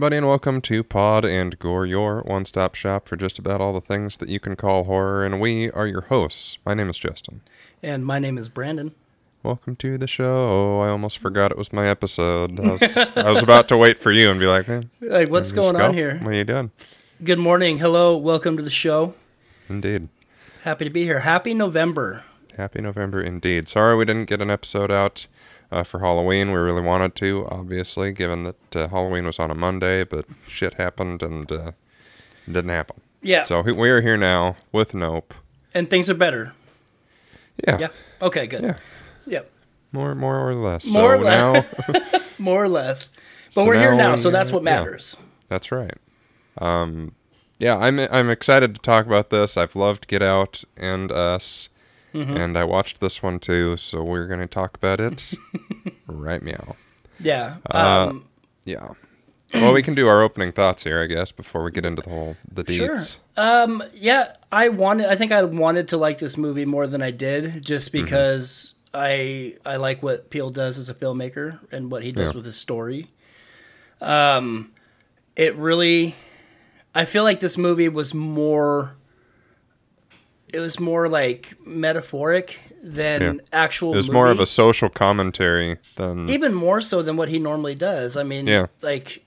everybody, and welcome to Pod and Gore, your one stop shop for just about all the things that you can call horror. And we are your hosts. My name is Justin. And my name is Brandon. Welcome to the show. I almost forgot it was my episode. I was, I was about to wait for you and be like, hey, Like, what's going go. on here? What are you doing? Good morning. Hello. Welcome to the show. Indeed. Happy to be here. Happy November. Happy November indeed. Sorry we didn't get an episode out uh, for Halloween. We really wanted to, obviously, given that uh, Halloween was on a Monday, but shit happened and uh, it didn't happen. Yeah. So we are here now with Nope. and things are better. Yeah. Yeah. Okay, good. Yeah. Yep. More, more or less. More so or less. now, More or less. But So we're here now so that's what yeah. matters. that's right. Um, yeah, I'm I'm excited to talk about this. I've loved Get Out and Us, Mm-hmm. and I watched this one too. So we're gonna talk about it. right, meow. Yeah. Uh, Um, Yeah. Well, we can do our opening thoughts here, I guess, before we get into the whole the Sure. um, yeah, I wanted I think I wanted to like this movie more than I did just Mm-hmm. because I I like what Peele does as a filmmaker and what he does Yeah. with his story. Um it really I feel like this movie was more it was more like metaphoric than Yeah. actual It was more of a social commentary than even more so than what he normally does. I mean, Yeah. like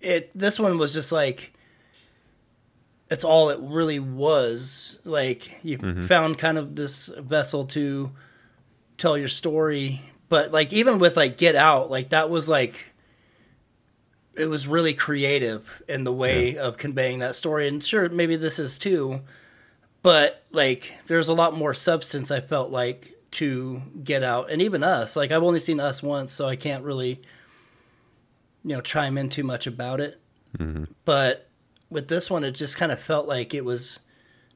it. This one was just like it's all it really was. Like you Mm-hmm. found kind of this vessel to tell your story, but like even with like Get Out, like that was like it was really creative in the way of conveying that story. And sure, maybe this is too, but like there's a lot more substance. I felt like to Get Out, and even Us. Like I've only seen Us once, so I can't really you know chime in too much about it. Mm-hmm. But with this one, it just kind of felt like it was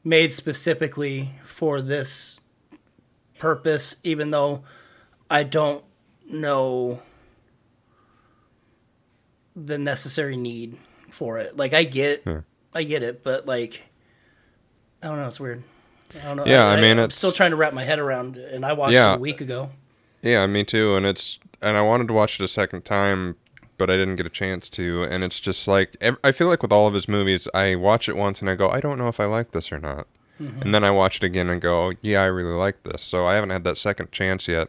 made specifically for this purpose, even though I don't know the necessary need for it. Like I get it, I get it, but like I don't know, it's weird. I don't know. Yeah, I mean, I'm it's- still trying to wrap my head around, and I watched Yeah. it a week ago. Yeah, me too. And it's and I wanted to watch it a second time, but I didn't get a chance to. And it's just like I feel like with all of his movies, I watch it once and I go, I don't know if I like this or not. Mm-hmm. And then I watch it again and go, Yeah, I really like this. So I haven't had that second chance yet.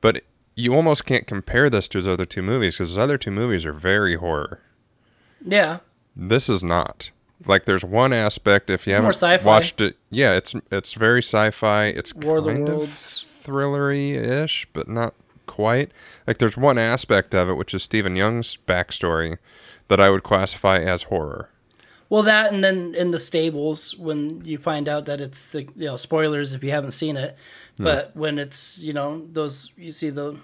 But you almost can't compare this to his other two movies because his other two movies are very horror. Yeah, This is not. Like there's one aspect if you It's haven't watched it, yeah, it's it's very sci-fi. It's War of the kind of Worlds. thrillery-ish, but not quite. Like there's one aspect of it, which is Steven Yeun's backstory, that I would classify as horror. Well, that and then in the stables when you find out that it's the you know spoilers if you haven't seen it, but when it's you know those you see the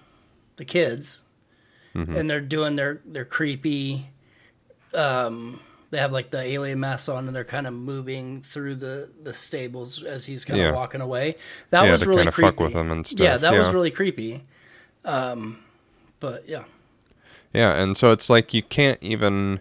the kids and they're doing their their creepy, um, they have like the alien masks on and they're kind of moving through the the stables as he's kind of Yeah. walking away. That yeah, was to really kind of creepy. fuck with him and stuff. Yeah, that was really creepy. Um, but yeah, Yeah, and so it's like you can't even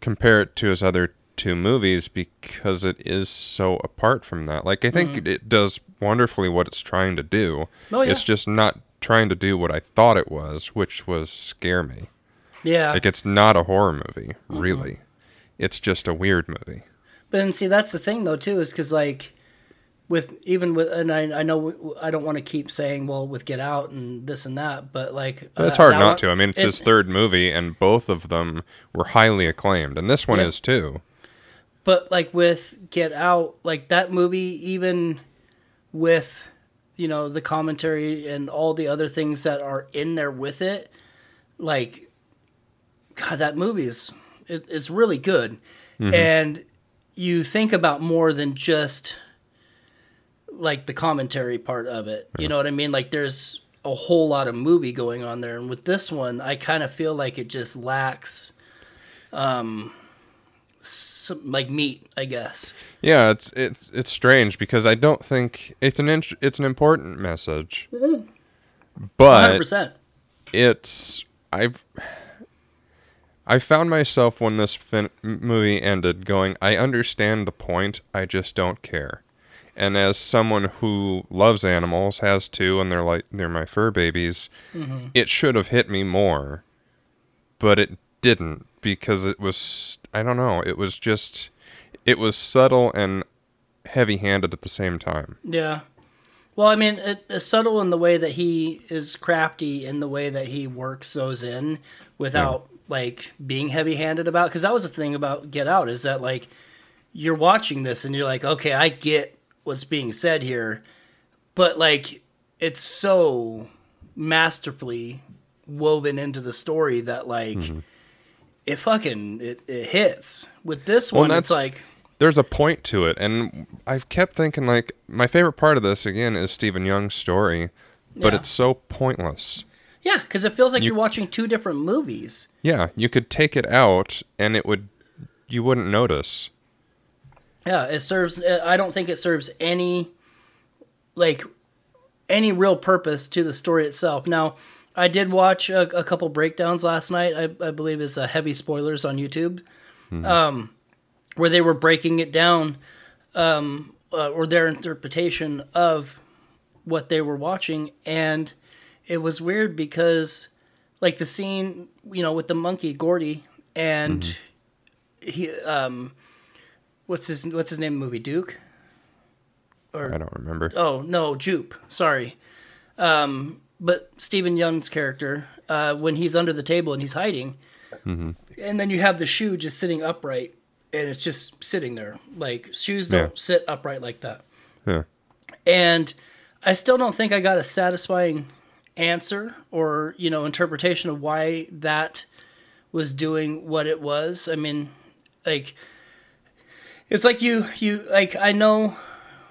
compare it to his other two movies because it is so apart from that. Like I think it does wonderfully what it's trying to do. Oh, yeah. It's just not trying to do what I thought it was, which was scare me. yeah. Like it's not a horror movie, really. It's just a weird movie. But then see, that's the thing though too, is because like with even with and I I know I don't want to keep saying well with Get Out and this and that, but like it's uh, hard not one- to. I mean, it's it- his third movie, and both of them were highly acclaimed, and this one Yeah. is too. But like with Get Out, like that movie, even with you know the commentary and all the other things that are in there with it, like God, that movie's it, it's really good, and you think about more than just like the commentary part of it. You know what I mean? Like there's a whole lot of movie going on there, and with this one, I kind of feel like it just lacks. Um, some, like meat, I guess. Yeah, it's it's it's strange because I don't think it's an int- it's an important message, Hundred but percent. it's I've I found myself when this fin- movie ended going, I understand the point, I just don't care. And as someone who loves animals, has two, and they're like they're my fur babies, mm-hmm. it should have hit me more, but it didn't because it was I don't know, it was just it was subtle and heavy-handed at the same time. Yeah. Well, I mean, it, it's subtle in the way that he is crafty in the way that he works those in without like being heavy-handed about. Because that was the thing about Get Out is that like you're watching this and you're like, okay, I get what's being said here, but like it's so masterfully woven into the story that like mm-hmm. it fucking it, it hits. With this Well, one, it's that's- like There's a point to it, and I've kept thinking like my favorite part of this again is Steven Yeun's story, but Yeah. it's so pointless. Yeah, because it feels like You- are watching two different movies. Yeah, you could take it out and it would you wouldn't notice. Yeah, it serves. I don't think it serves any, like, any real purpose to the story itself. Now, I did watch a, a couple breakdowns last night. I, I believe it's a heavy spoilers on YouTube, um, where they were breaking it down, um, uh, or their interpretation of what they were watching, and it was weird because, like, the scene, you know, with the monkey Gordy and he, um, what's his what's his name? Movie Duke. Or I don't remember. Oh no, Jupe. Sorry. Um, but Steven Yeun's character, uh, when he's under the table and he's hiding, Mm-hmm. and then you have the shoe just sitting upright, and it's just sitting there. Like shoes don't Yeah. sit upright like that. Yeah. And I still don't think I got a satisfying answer or you know interpretation of why that was doing what it was. I mean, like it's like you you like I know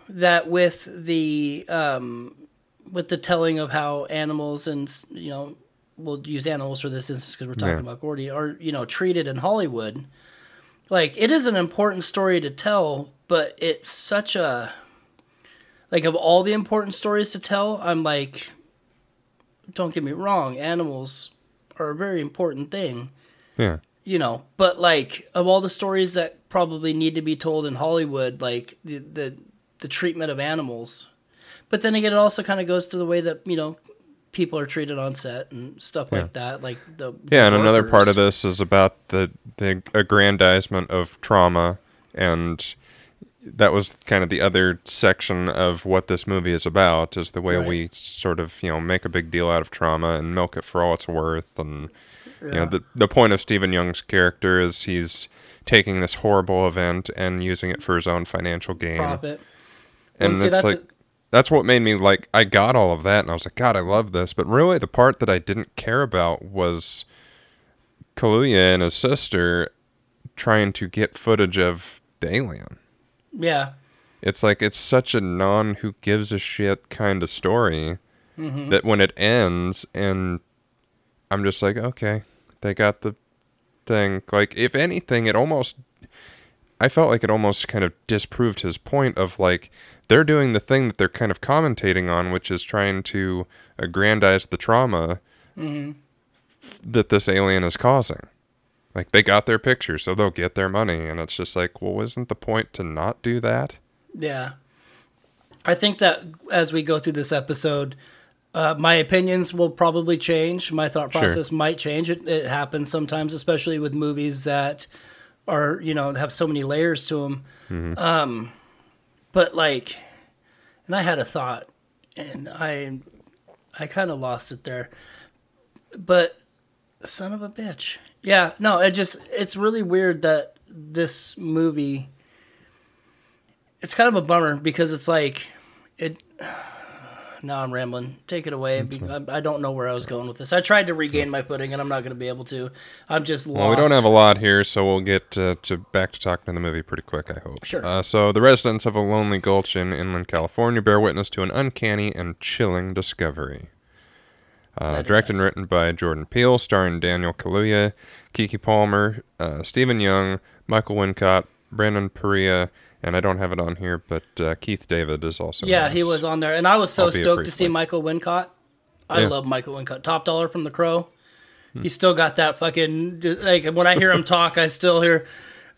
that with the um with the telling of how animals and you know we'll use animals for this instance because we're talking Yeah. about Gordy are you know treated in Hollywood like it is an important story to tell but it's such a like of all the important stories to tell i'm like don't get me wrong animals are a very important thing. Yeah. you know but like of all the stories that probably need to be told in hollywood like the the, the treatment of animals. But then again it also kind of goes to the way that you know people are treated on set and stuff like that like the Yeah, and another part of this is about the the aggrandizement of trauma, and that was kind of the other section of what this movie is about. Is the way Right. we sort of you know make a big deal out of trauma and milk it for all it's worth, and you know the the point of Steven Yeun's character is he's taking this horrible event and using it for his own financial gain, profit and see, it's that's like. a- that's what made me like I got all of that and I was like God I love this but really the part that I didn't care about was Kaluuya and his sister trying to get footage of the alien. Yeah. It's like it's such a non who gives a shit kind of story mm-hmm. that when it ends and I'm just like okay they got the thing. Like if anything it almost I felt like it almost kind of disproved his point of like they're doing the thing that they're kind of commentating on, which is trying to aggrandize the trauma f- that this alien is causing. Like they got their picture, so they'll get their money, and it's just like, well, isn't the point to not do that? Yeah. I think that as we go through this episode, uh, my opinions will probably change. My thought Sure. process might change. It, it happens sometimes, especially with movies that are, you know, have so many layers to them. Mm-hmm. Um, but like, and I had a thought, and I, I kind of lost it there. But son of a bitch. Yeah, no, it just it's really weird that this movie it's kind of a bummer because it's like it now I'm rambling. Take it away. I don't know where I was going with this. I tried to regain my footing and I'm not going to be able to. I'm just lost. Well, we don't have a lot here, so we'll get uh, to back to talking to the movie pretty quick. I hope. Sure. Uh, so, the residents of a lonely gulch in inland California bear witness to an uncanny and chilling discovery. Uh, directed and written by Jordan Peele, starring Daniel Kaluuya, Keke Palmer, uh, Steven Yeun, Michael Wincott, Brandon Perea, and I don't have it on here, but uh, Keith David is also. Yeah, he was on there, and I was so Albeit stoked to see. Michael Wincott. I Yeah. love Michael Wincott. Top dollar from The Crow. Hmm. He still got that fucking like when I hear him talk, I still hear.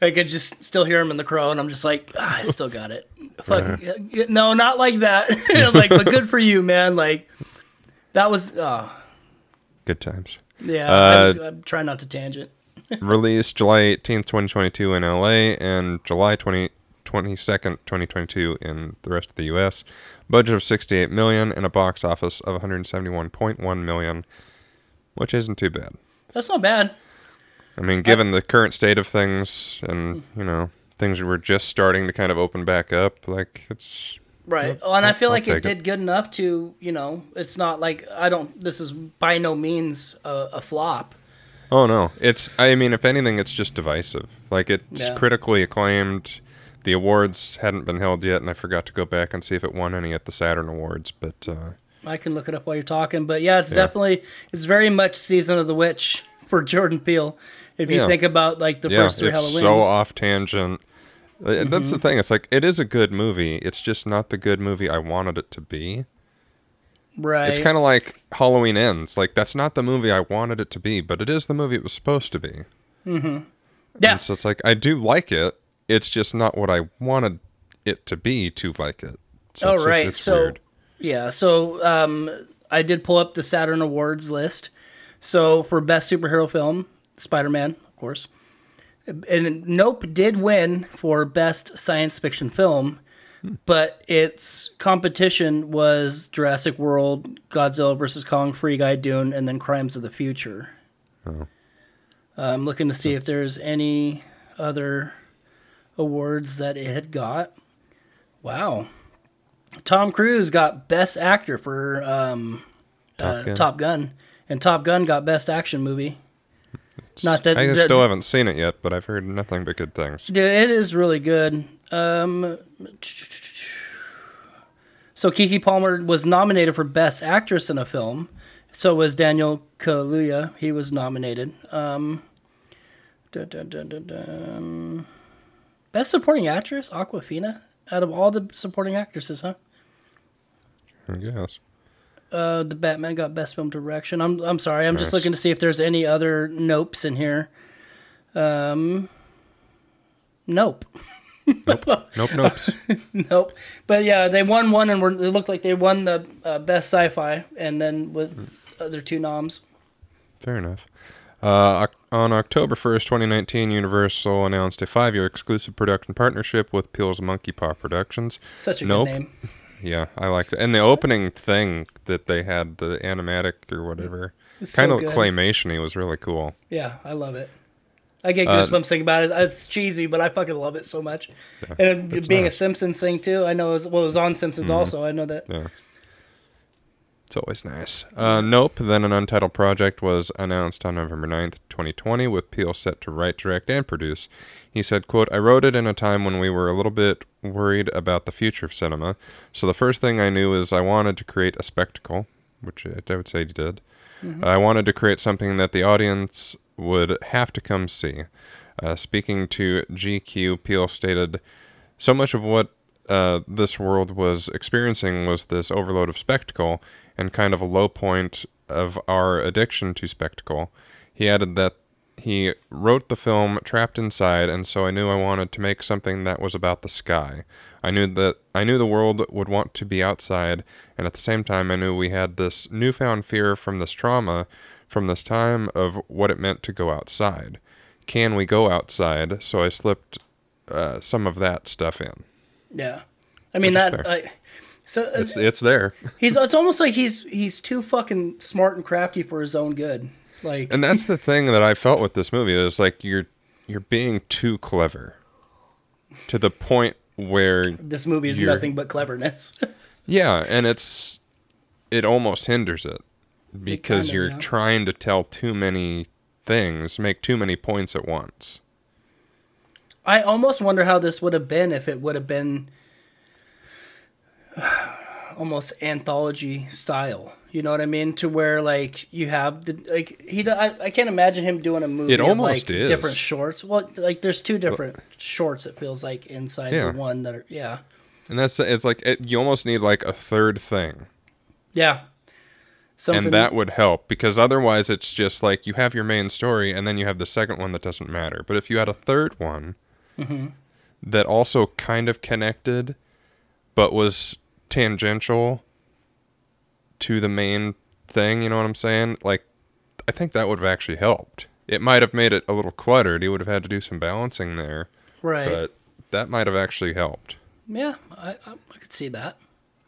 I could just still hear him in The Crow, and I'm just like, ah, I still got it. Fuck no, not like that. like, but good for you, man. Like that was, oh, Good times. yeah. Uh, I, I'm trying not to tangent. released July 18th, 2022 in LA and July 20, 22nd, 2022 in the rest of the US. Budget of 68 million and a box office of 171.1 million, which isn't too bad. That's not bad. I mean, given the current state of things and, you know, things were just starting to kind of open back up, like it's Right. Well, and I feel I'll like it take it. did good enough to, you know, it's not like I don't. This is by no means a, a flop. Oh no, it's. I mean, if anything, it's just divisive. Like it's Yeah. critically acclaimed. The awards hadn't been held yet, and I forgot to go back and see if it won any at the Saturn Awards. But uh, I can look it up while you're talking, but yeah, it's Yeah. definitely it's very much season of the witch for Jordan Peele. If you Yeah. think about like the first three it's Halloweens, so off tangent. Uh, That's Mm-hmm. the thing. It's like it is a good movie. It's just not the good movie I wanted it to be. right? It's kind of like Halloween Ends. Like that's not the movie I wanted it to be, but it is the movie it was supposed to be. Mm-hmm. Yeah, And so it's like I do like it. It's just not what I wanted it to be to like it. So Oh, just- right. it's So, weird. yeah. So, um, I did pull up the Saturn Awards list. So, for best superhero film, Spider Man, of course. And Nope did win for best science fiction film, but its competition was Jurassic World, Godzilla vs. Kong, Free Guy, Dune, and then Crimes of the Future. Oh. I'm looking to see if there's any other awards that it had got. Wow. Tom Cruise got Best Actor for um, Top uh, Gun. Top Gun, and Top Gun got Best Action Movie. Not that, I that- still haven't seen it yet, but I've heard nothing but good things. Dude, it is really good. Um, so Keke Palmer was nominated for Best Actress in a Film. So was Daniel Kaluuya. He was nominated. Um, dun, dun, dun, dun, dun. Best Supporting Actress, Awkwafina. Out of all the supporting actresses, huh? I guess. Uh, the Batman got Best Film Direction. I'm I'm sorry. I'm just Nice. looking to see if there's any other nopes in here. Um, nope. Nope, nope. Nope. But yeah, they won one, and were, it looked like they won the uh, best sci-fi, and then with other two noms. Fair enough. Uh, Oc- on October 1st, 2019, Universal announced a five year exclusive production partnership with Peele's Monkey Paw Productions. Such a Nope. good name. Yeah, I like that. And the opening thing that they had, the animatic or whatever, It's kind so of good. claymation y was really cool. Yeah, I love it. I get Uh, goosebumps thinking about it. It's cheesy, but I fucking love it so much. and being nice. Mm-hmm. a Simpsons thing too, I know. It was, well, it was on Simpsons also. I know that. Yeah. It's always nice. Uh, nope. Then an untitled project was announced on November 9th, 2020, with Peele set to write, direct, and produce. He said, quote, I wrote it in a time when we were a little bit worried about the future of cinema. So the first thing I knew is I wanted to create a spectacle, which I would say he did. I wanted to create something that the audience would have to come see. Uh, speaking to GQ, Peele stated, so much of what uh, this world was experiencing was this overload of spectacle and kind of a low point of our addiction to spectacle. He added that he wrote the film trapped inside and so I knew I wanted to make something that was about the sky. I knew that I knew the world would want to be outside and at the same time I knew we had this newfound fear from this trauma from this time of what it meant to go outside. Can we go outside? So I slipped uh, some of that stuff in. Yeah, I mean that. I, so uh, It's it's there. he's. It's almost like he's he's too fucking smart and crafty for his own good. Like and that's the thing that I felt with this movie is like you're you're being too clever to the point where this movie is nothing but cleverness. yeah, and it's it almost hinders it because of, you're yeah. trying to tell too many things, make too many points at once. I almost wonder how this would have been if it would have been almost anthology style. You know what I mean? To where like you have the like he. I, I can't imagine him doing a movie. It of, almost like is. different shorts. Well, like there's two different shorts. It feels like inside Yeah. the one that are yeah And that's it's like it, you almost need like a third thing. yeah. Something and that would help because otherwise it's just like you have your main story and then you have the second one that doesn't matter but if you had a third one Mm-hmm. that also kind of connected but was tangential to the main thing you know what i'm saying like i think that would have actually helped it might have made it a little cluttered. He would have had to do some balancing there, Right. but that might have actually helped. yeah, I, I, I could see that.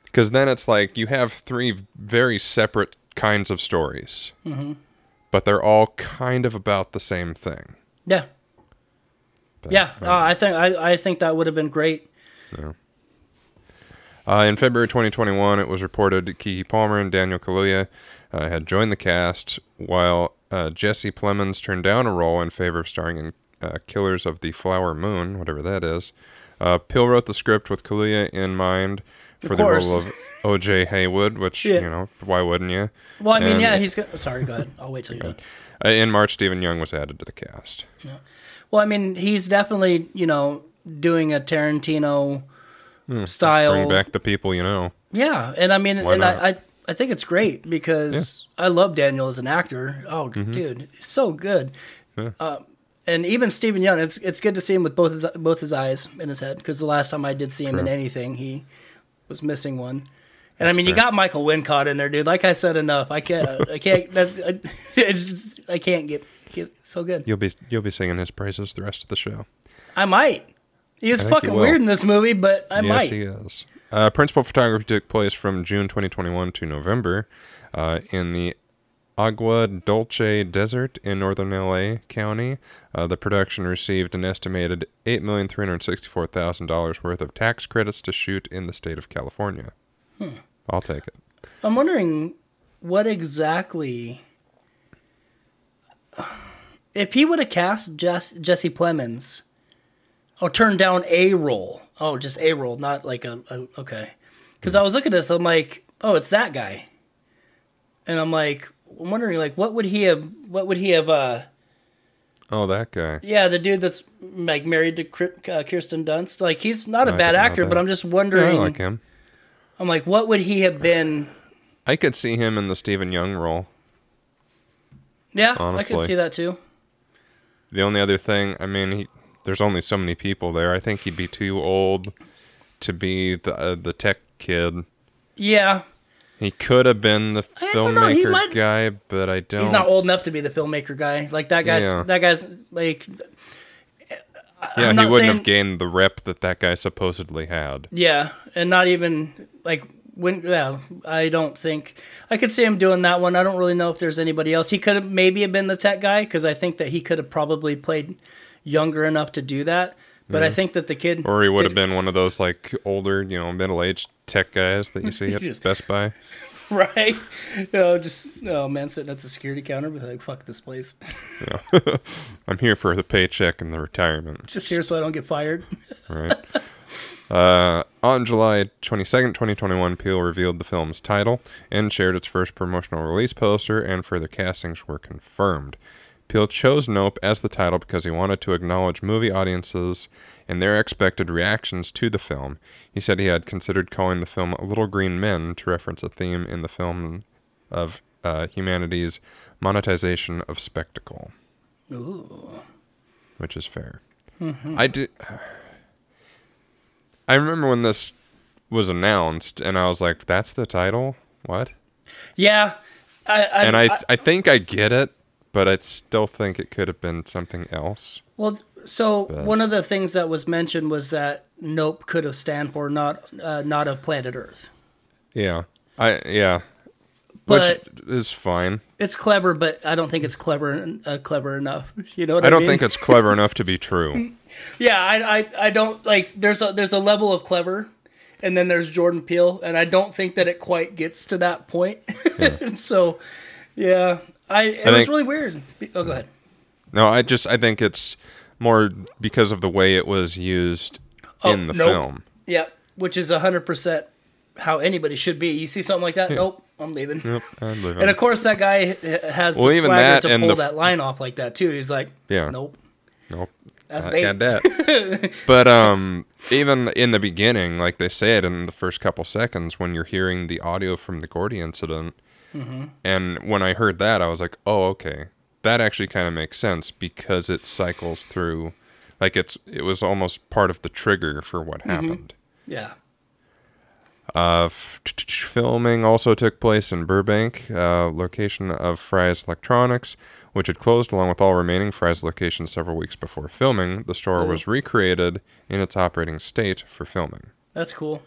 Because then it's like you have three very separate kinds of stories, Mm-hmm. but they're all kind of about the same thing. Yeah. But, Yeah. Uh, I think I, I think that would have been great. Uh, in February 2021, it was reported Keke Palmer and Daniel Kaluuya uh, had joined the cast, while uh, Jesse Plemons turned down a role in favor of starring in uh, Killers of the Flower Moon, whatever that is. Uh, Peele wrote the script with Kaluuya in mind for the role of O.J. Haywood, which Yeah. you know why wouldn't you? Well, I mean, And- yeah, he's go- sorry. Go ahead. I'll wait till you're done. Uh, in March, Steven Yeun was added to the cast. Well, I mean, he's definitely you know doing a Tarantino style. Hmm. Bring back the people you know. Yeah, and I mean, Why and? I, I I think it's great because I love Daniel as an actor. Oh, dude, so good. Mm-hmm. Yeah. Uh, and even Steven Yeun, it's it's good to see him with both his, both his eyes in his head because the last time I did see him in anything, he was missing one. And I mean, you got Michael Wincott in there, dude. Like I said, enough. I can't. I can't. That, I, just, I can't get get so good. You'll be you'll be singing his praises the rest of the show. I might. He was I think you fucking will. weird in this movie, but I yes, might. he is. Uh, principal photography took place from June 2021 to November uh, in the Agua Dulce Desert in northern LA County. Uh, the production received an estimated $8,364,000 worth of tax credits to shoot in the state of California. Hmm. I'll take it. I'm wondering what exactly. If he would have cast Jess, Jesse Plemons, or turned down a role. Oh, just a roll, not like a, a okay. Because I was looking at this, I'm like, oh, it's that guy, and I'm like, I'm wondering like what would he have? What would he have? uh Oh, that guy. Yeah, the dude that's like married to uh, Kirsten Dunst. Like he's not a I bad actor, but I'm just Yeah, wondering. I like him. I'm like, what would he have been? I could see him in the Steven Yeun role. Yeah, I could see that too. The only other thing, I mean, he, there's only so many people there. I think he'd be too old to be the uh, the tech kid. Yeah, He could have been the I don't know, he filmmaker might- guy, but I don't. he's not old enough to be the filmmaker guy. Like that guy's Yeah. that guy's like yeah, he wouldn't saying- have gained the rep that that guy supposedly had. yeah, and not even like when yeah, I don't think I could see him doing that one. I don't really know if there's anybody else. He could have maybe have been the tech guy because I think that he could have probably played younger enough to do that. But I think that the kid Or he would have been one of those like older, you know, middle-aged tech guys that you see at Just- Best Buy. right. Oh, just oh man, sitting at the security counter, be like, "Fuck this place." I'm here for the paycheck and the retirement. just here so I don't get fired. right? uh, on July 22nd, 2021, Peele revealed the film's title and shared its first promotional release poster, and further castings were confirmed. Peele chose Nope as the title because he wanted to acknowledge movie audiences and their expected reactions to the film. He said he had considered calling the film Little Green Men to reference a theme in the film of uh, humanity's monetization of spectacle, Ooh. which is fair. I did. I remember when this was announced, and I was like, "That's the title? What?" Yeah, I, I And I, I think I get it, but I still think it could have been something else. Well, so But- one of the things that was mentioned was that Nope could have stand for not uh, not of planet Earth. Yeah, I yeah, But which is fine. it's clever, but I don't think it's clever uh, clever enough. You know I, I don't mean? think it's clever enough to be true. Yeah, I, I I don't like. There's a there's a level of clever, and then there's Jordan Peele, and I don't think that it quite gets to that point. so, yeah, I it I was think- really weird. Oh, go ahead. No, I just I think it's more because of the way it was used Oh, in the nope. film. Yeah, which is hundred percent how anybody should be. You see something like that? Nope, I'm leaving. Yep, I'd live And of course, that guy has Well, the even swagger that to pull the that line off like that too. He's like, Yeah. nope, Nope. that's bait. that. but um, even in the beginning, like they said in the first couple seconds, when you're hearing the audio from the Gordy incident, Mm-hmm. and when I heard that, I was like, oh, okay, that actually kind of makes sense because it cycles through, like it's it was almost part of the trigger for what Mm-hmm. happened. Yeah, Uh, f- t- t- filming also took place in Burbank, uh, location of Fry's Electronics, which had closed along with all remaining Fry's locations several weeks before filming. The store was recreated in its operating state for filming. That's cool.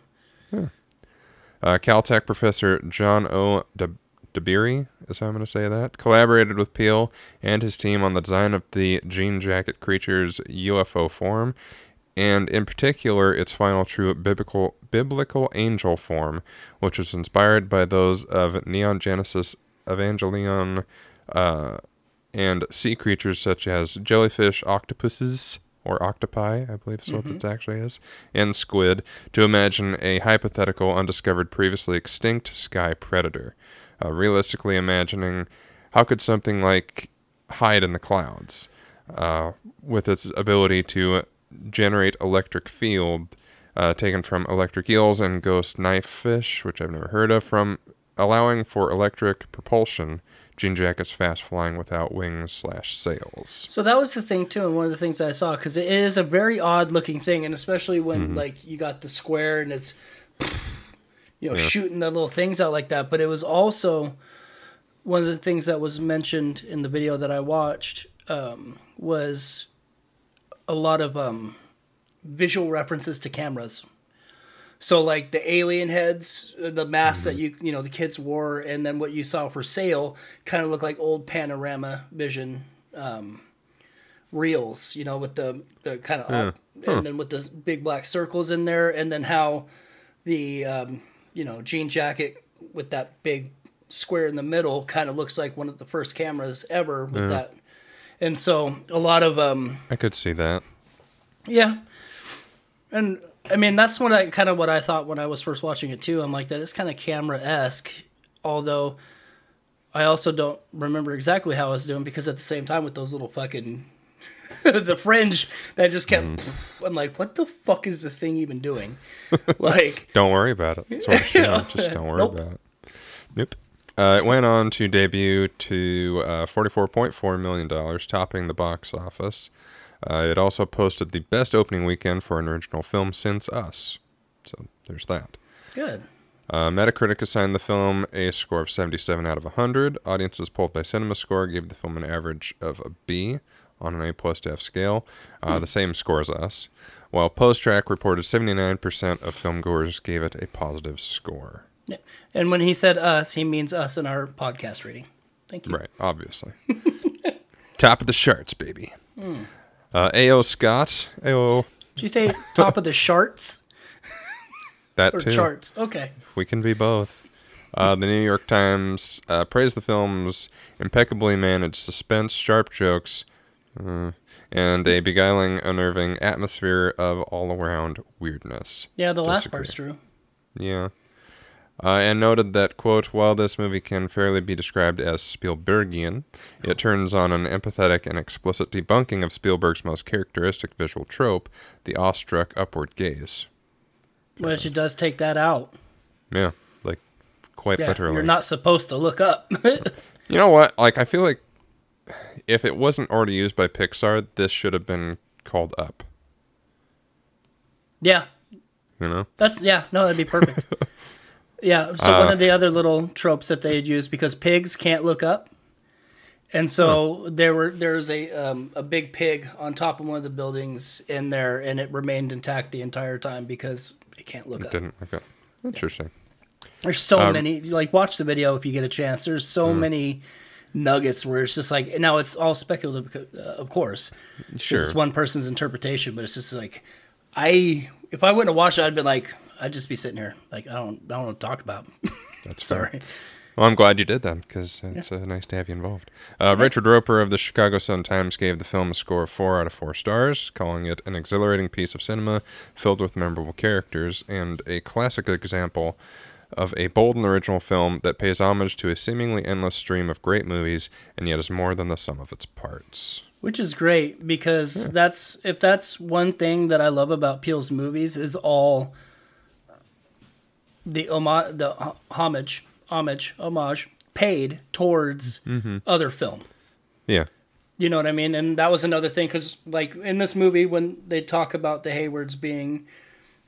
Uh, Caltech professor John O. De- DeBeery, is how I'm going to say that, collaborated with Peel and his team on the design of the Jean Jacket creature's UFO form, and in particular its final true biblical biblical angel form, which was inspired by those of Neon Genesis Evangelion uh, and sea creatures such as jellyfish, octopuses, or octopi, I believe is what it actually is, and squid, to imagine a hypothetical, undiscovered, previously extinct sky predator. Uh, realistically imagining how could something like hide in the clouds, uh, with its ability to generate electric field uh, taken from electric eels and ghost knife fish, which I've never heard of, from allowing for electric propulsion. Jean is fast flying without wings slash sails. So that was the thing too, and one of the things I saw because it is a very odd looking thing, and especially when like you got the square and it's you know shooting the little things out like that. But it was also one of the things that was mentioned in the video that I watched um, was a lot of um, visual references to cameras. So like the alien heads, uh, the masks that you you know the kids wore, and then what you saw for sale kind of looked like old panorama vision um, reels. You know, with the the kind of up, and then with the big black circles in there, and then how the um, you know jean jacket with that big square in the middle kind of looks like one of the first cameras ever with that. And so a lot of um, I could see that. yeah. And I mean that's what I kind of what I thought when I was first watching it too. I'm like that is kind of camera esque, although I also don't remember exactly how I was doing because at the same time with those little fucking the fringe that just kept I'm like, what the fuck is this thing even doing? like Don't worry about it. That's what I'm saying. Yeah. Just don't worry Nope. about it. Nope. Uh, it went on to debut to uh, $44.4 million, topping the box office. Uh, it also posted the best opening weekend for an original film since Us. So there's that. good. Uh, Metacritic assigned the film a score of 77 out of 100. Audiences polled by CinemaScore gave the film an average of a B on an A plus to F scale, uh, the same score as Us. While PostTrak reported 79% of filmgoers gave it a positive score. Yeah. And when he said us, he means us in our podcast rating. Thank you. Right, obviously. Top of the charts, baby. Uh, A.O. Scott. A.O. Did you say top of the charts That or too. charts? Okay. We can be both. Uh, the New York Times uh, praised the film's impeccably managed suspense, sharp jokes, uh, and a beguiling, unnerving atmosphere of all around weirdness. Yeah, the last Disagree. part's true. Yeah. Uh, and noted that, quote, while this movie can fairly be described as Spielbergian, it turns on an empathetic and explicit debunking of Spielberg's most characteristic visual trope, the awestruck upward gaze. Which it does take that out. Yeah, like, quite Yeah, literally. you're not supposed to look up. You know what? Like, I feel like if it wasn't already used by Pixar, this should have been called Up. yeah, You know? that's yeah. No, that'd be perfect. yeah. So Uh, one of the other little tropes that they had used because pigs can't look up, and so there were there's a um, a big pig on top of one of the buildings in there, and it remained intact the entire time because it can't look up. It didn't. Okay. Interesting. There's so Um, many. Like, watch the video if you get a chance. There's so Hmm. many nuggets where it's just like now it's all speculative, uh, of course. Sure. It's one person's interpretation, but it's just like I. If I wouldn't have watched it, I'd been like, I'd just be sitting here like I don't, I don't want to talk about. That's. Sorry. Well, I'm glad you did that because it's uh, nice to have you involved. Uh, Richard Roeper of the Chicago Sun Times gave the film a score of four out of four stars, calling it an exhilarating piece of cinema filled with memorable characters and a classic example of a bold and original film that pays homage to a seemingly endless stream of great movies and yet is more than the sum of its parts. Which is great because that's if that's one thing that I love about Peele's movies is all the homage, the homage, homage, homage paid towards mm-hmm. other film. Yeah. You know what I mean? And that was another thing because, like in this movie, when they talk about the Haywards being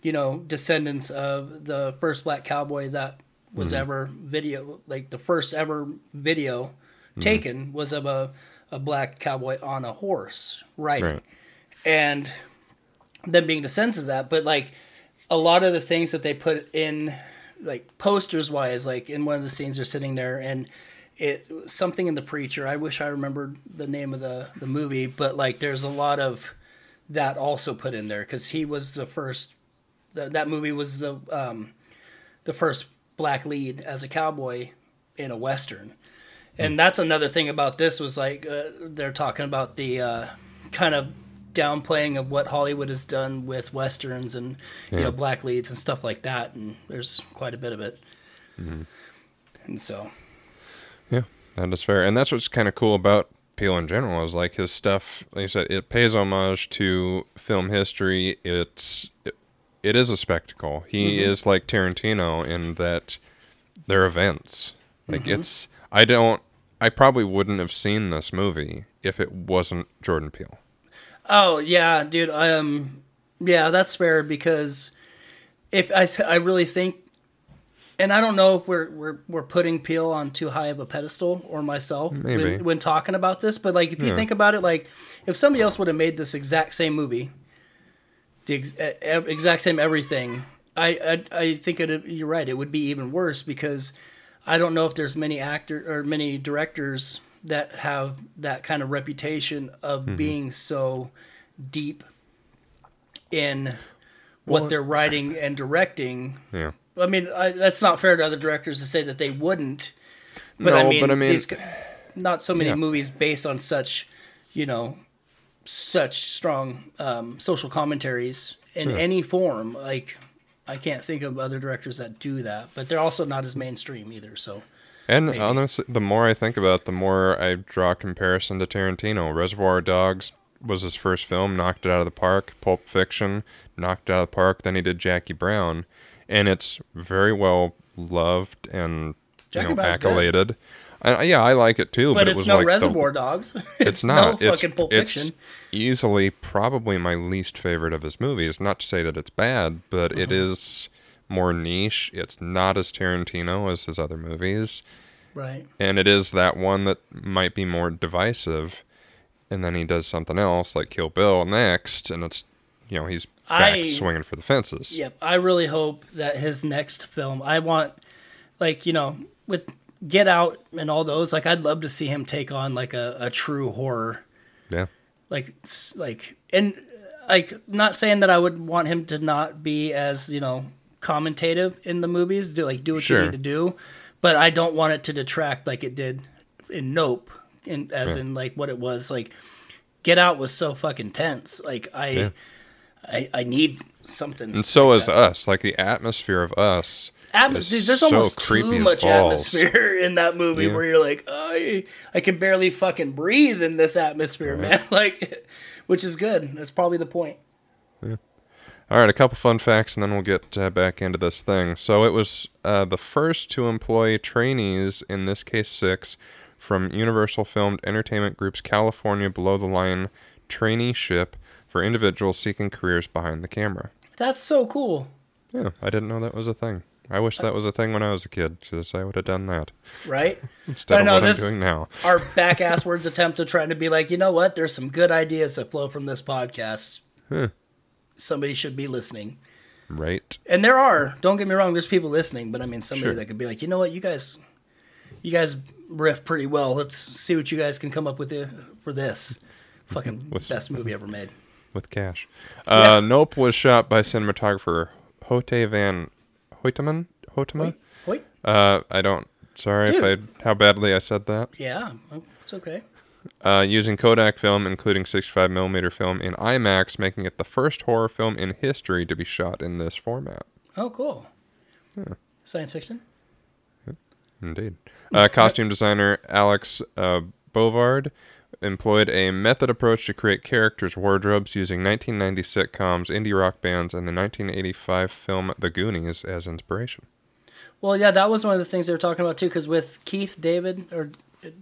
you know, descendants of the first black cowboy that was Mm-hmm. ever video, like the first ever video Mm-hmm. taken was of a, a black cowboy on a horse riding. Right. And them being descendants of that, but like a lot of the things that they put in, like posters wise, like in one of the scenes they're sitting there and it something in the preacher. I wish I remembered the name of the the movie, but like there's a lot of that also put in there because he was the first. That that movie was the um, the first black lead as a cowboy in a western, and that's another thing about this was like uh, they're talking about the uh, kind of downplaying of what Hollywood has done with westerns and you know black leads and stuff like that, and there's quite a bit of it, and so. Yeah, that is fair, and that's what's kind of cool about Peele in general is like his stuff. Like I said, it pays homage to film history. It's it, is a spectacle. He is like Tarantino in that they're events. Like it's I don't I probably wouldn't have seen this movie if it wasn't Jordan Peele. Oh yeah, dude. Um, yeah, that's fair because if I th- I really think, and I don't know if we're we're we're putting Peele on too high of a pedestal or myself Maybe. when, when talking about this, but like if you Yeah. think about it, like if somebody else would have made this exact same movie, the ex- exact same everything, I I, I think it you're right. It would be even worse because I don't know if there's many actor or many directors that have that kind of reputation of Mm-hmm. being so deep in what Well- they're writing and directing. Yeah. I mean, I, that's not fair to other directors to say that they wouldn't. But No, I mean, but I mean- these, not so many Yeah. movies based on such, you know, such strong um, social commentaries in any form. Like, I can't think of other directors that do that, but they're also not as mainstream either. So, And honestly, the more I think about it, the more I draw a comparison to Tarantino. Reservoir Dogs was his first film, knocked it out of the park. Pulp Fiction knocked it out of the park. Then he did Jackie Brown, and it's very well loved and Jackie you know, Brown's good. Yeah, I like it too. but, But, it it's was no like the- Reservoir Dogs. it's not. no it's fucking Pulp it's Fiction. easily probably my least favorite of his movies. Not to say that it's bad, but it Uh-huh. is more niche. It's not as Tarantino as his other movies Right. and it is that one that might be more divisive and then he does something else like kill bill next and it's you know he's back I- swinging for the fences Yep. I really hope that his next film, I want, like, you know, with Get Out and all those, like, I'd love to see him take on, like, a, a true horror. yeah Like, like, and, like, not saying that I would want him to not be as, you know, commentative in the movies, do, like, do what Sure. you need to do, but I don't want it to detract like it did in Nope, in, as in, like, what it was. Like, Get Out was so fucking tense. Like, I. Yeah. I, I need something. and so is us like the atmosphere of us Dude, there's so almost too much balls. atmosphere in that movie Yeah. where you're like, I I can barely fucking breathe in this atmosphere, man. Like, which is good. That's probably the point. Yeah. All right a couple fun facts and then we'll get uh, back into this thing so it was uh, the first to employ trainees in this case six from universal filmed entertainment group's california below the line traineeship for individuals seeking careers behind the camera That's so cool, Yeah, I didn't know that was a thing. I wish that was a thing when I was a kid, because I would have done that right? instead I of know, what I'm doing now. Our back ass words attempt to trying to be like, you know what? There's some good ideas that flow from this podcast. Huh. Somebody should be listening. Right? And there are. Don't get me wrong. There's people listening, but I mean, somebody Sure. that could be like, you know what, you guys, you guys riff pretty well. Let's see what you guys can come up with uh, for this fucking best movie ever made. With cash. Uh, Nope was shot by cinematographer Hote van Hoyteman. Hoytema? Wait, Uh, I don't. Sorry if I how badly I said that. yeah, it's okay. Uh, using Kodak film, including 65 millimeter film in IMAX, making it the first horror film in history to be shot in this format. Oh, cool. Yeah. Science fiction. Indeed. Uh, costume designer Alex uh, Bovaird employed a method approach to create characters' wardrobes using 1990 sitcoms, indie rock bands, and the 1985 film The Goonies as inspiration. Well, yeah, that was one of the things they were talking about too, because with Keith David or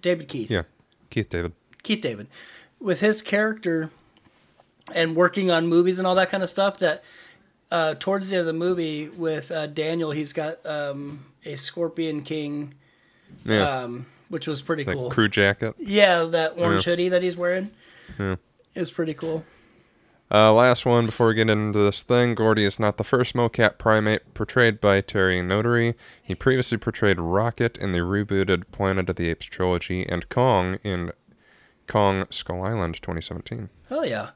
David Keith, Yeah, Keith David. Keith David, with his character and working on movies and all that kind of stuff, that uh, towards the end of the movie with uh, Daniel, he's got um, a Scorpion King, Yeah, um, which was pretty that cool. crew jacket. Yeah, that orange Yeah. hoodie that he's wearing. Yeah. It was pretty cool. Uh, last one before we get into this thing. Gordy is not the first mocap primate portrayed by Terry Notary. He previously portrayed Rocket in the rebooted Planet of the Apes trilogy and Kong in Kong Skull Island 2017. Hell yeah.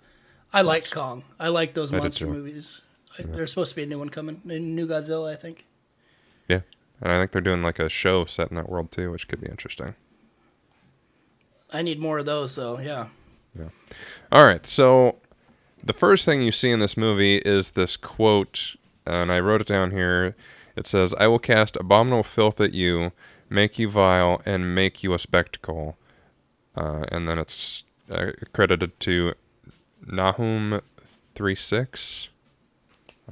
I liked Kong. I like those I monster movies. I, There's supposed to be a new one coming, a new Godzilla, I think. Yeah. And I think they're doing like a show set in that world too, which could be interesting. I need more of those, so yeah. Yeah. All right, so the first thing you see in this movie is this quote, and I wrote it down here. It says, I will cast abominable filth at you, make you vile, and make you a spectacle. Uh, and then it's uh, credited to Nahum 36.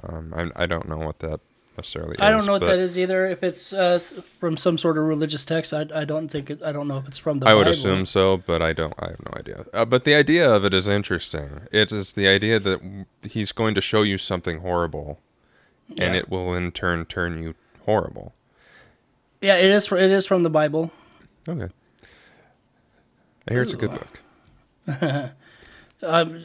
Um, I, I don't know what that necessarily. I don't know what that is either. If it's uh, from some sort of religious text, I, I don't think it, I don't know if it's from the I would assume so, but I don't. I have no idea. Uh, but the idea of it is interesting. It is the idea that he's going to show you something horrible, and Yeah. it will in turn turn you horrible. Yeah, it is. It is from the Bible. Okay. I hear it's a good book.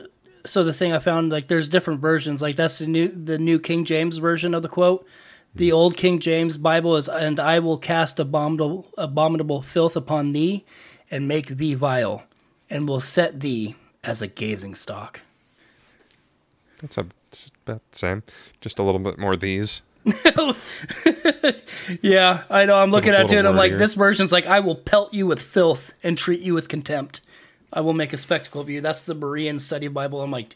So the thing I found, like, there's different versions. Like that's the new the new King James version of the quote. The hmm. old King James Bible is, "And I will cast abominable abominable filth upon thee, and make thee vile, and will set thee as a gazing stock." That's a, about the same. Just a little bit more these. Yeah, I know. I'm looking Little- at it. and I'm like, this version's like, I will pelt you with filth and treat you with contempt. I will make a spectacle of you. That's the Berean Study Bible. I'm like,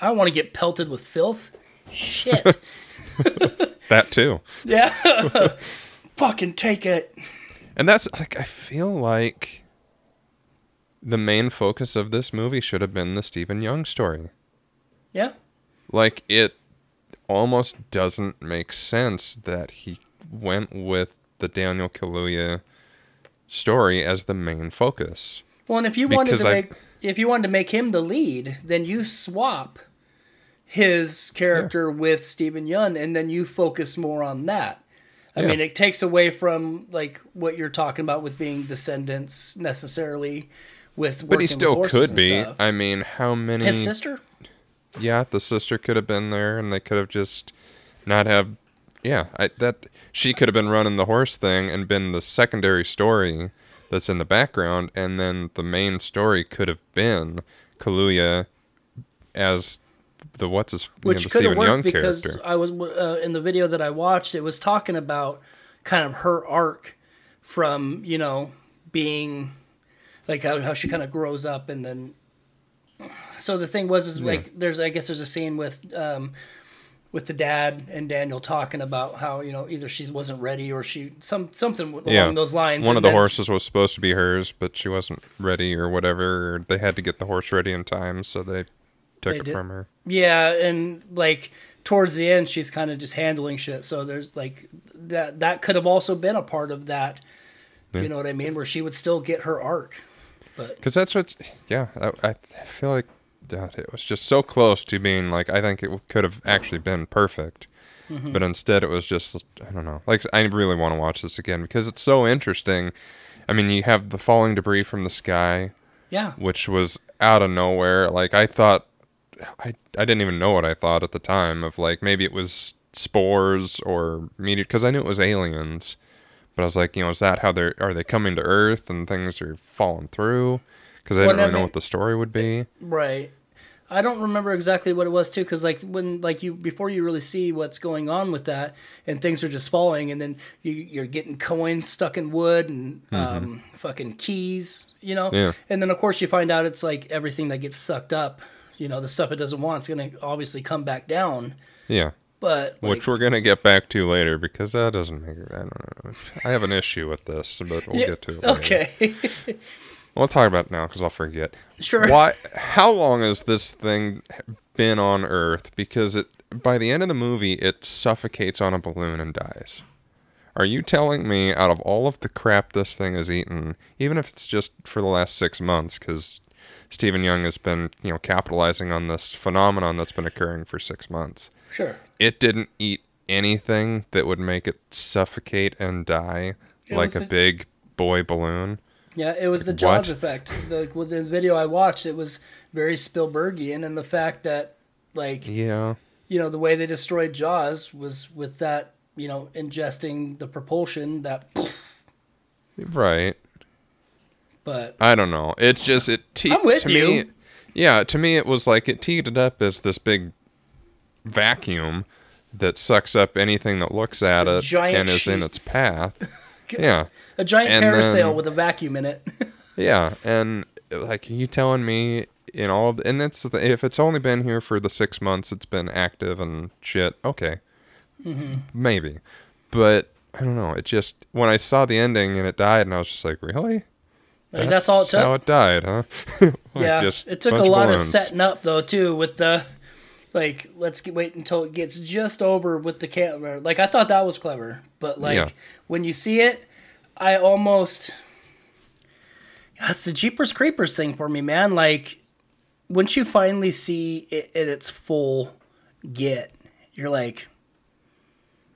I don't want to get pelted with filth. Shit. That too. yeah. Fucking take it. And that's like I feel like the main focus of this movie should have been the Steven Yeun story. Yeah. like it almost doesn't make sense that he went with the Daniel Kaluuya story as the main focus. Well, and if you wanted Because to make if you wanted to make him the lead, then you swap his character with Steven Yeun, and then you focus more on that. I Yeah. mean, it takes away from like what you're talking about with being descendants necessarily. With But he still could be. stuff. I mean, how many His sister. Yeah, the sister could have been there and they could have just not have yeah, I that she could have been running the horse thing and been the secondary story that's in the background and then the main story could have been Kaluuya as the what's his you know, which could have Steven Yeun worked because character. I was uh, in the video that I watched. It was talking about kind of her arc from you know being like how, how she kind of grows up and then. So the thing was is like there's I guess there's a scene with um, with the dad and Daniel talking about how you know either she wasn't ready or she some something along yeah, those lines. One and of the then- horses was supposed to be hers, but she wasn't ready or whatever. Or they had to get the horse ready in time, so they took They it did. from her. Yeah, and like towards the end, she's kind of just handling shit. So there's like that. That could have also been a part of that. You know what I mean? Where she would still get her arc. But Because that's what's yeah. I, I feel like that it was just so close to being like I think it could have actually been perfect, Mm-hmm. but instead it was just I don't know. Like I really want to watch this again because it's so interesting. I mean, you have the falling debris from the sky, yeah, which was out of nowhere. Like I thought, I I didn't even know what I thought at the time of like maybe it was spores or meteor because I knew it was aliens. But I was like, you know, is that how they're are they coming to Earth and things are falling through? Because I didn't really know what the story would be. right. I don't remember exactly what it was too, because like when like you before you really see what's going on with that, and things are just falling, and then you, you're getting coins stuck in wood and um, fucking keys, you know. Mm-hmm. Yeah. And then of course you find out it's like everything that gets sucked up, you know, the stuff it doesn't want it's gonna obviously come back down. Yeah, But like, which we're gonna get back to later because that doesn't make it. I don't know. I have an issue with this, but we'll Yeah, get to it. later. Okay. We'll talk about it now because I'll forget. Sure. Why? How long has this thing been on Earth? Because it by the end of the movie, it suffocates on a balloon and dies. Are you telling me out of all of the crap this thing has eaten, even if it's just for the last six months, because Steven Yeun has been, you know, capitalizing on this phenomenon that's been occurring for six months, Sure. It didn't eat anything that would make it suffocate and die It like a the- big boy balloon. Yeah, it was the Jaws what? effect. The, with the video I watched, it was very Spielbergian, and the fact that, like, Yeah. you know, the way they destroyed Jaws was with that, you know, ingesting the propulsion that. Right. But I don't know. It's just it te- I'm with to you. me Yeah, to me it was like it teed it up as this big vacuum that sucks up anything that looks at it and is in its path. yeah. a giant And parasail then- with a vacuum in it. Yeah, and like you telling me in all, the, and it's the, if it's only been here for the six months, it's been active and shit. Okay, Mm-hmm. maybe, but I don't know. It just when I saw the ending and it died, and I was just like, really? Like, that's all it took. How it died, huh? Yeah, it took a lot of setting up though too with the like let's get, wait until it gets just over with the camera. Like I thought that was clever, but like Yeah. when you see it, I almost that's the Jeepers Creepers thing for me, man. Like once you finally see it at its full get, you're like,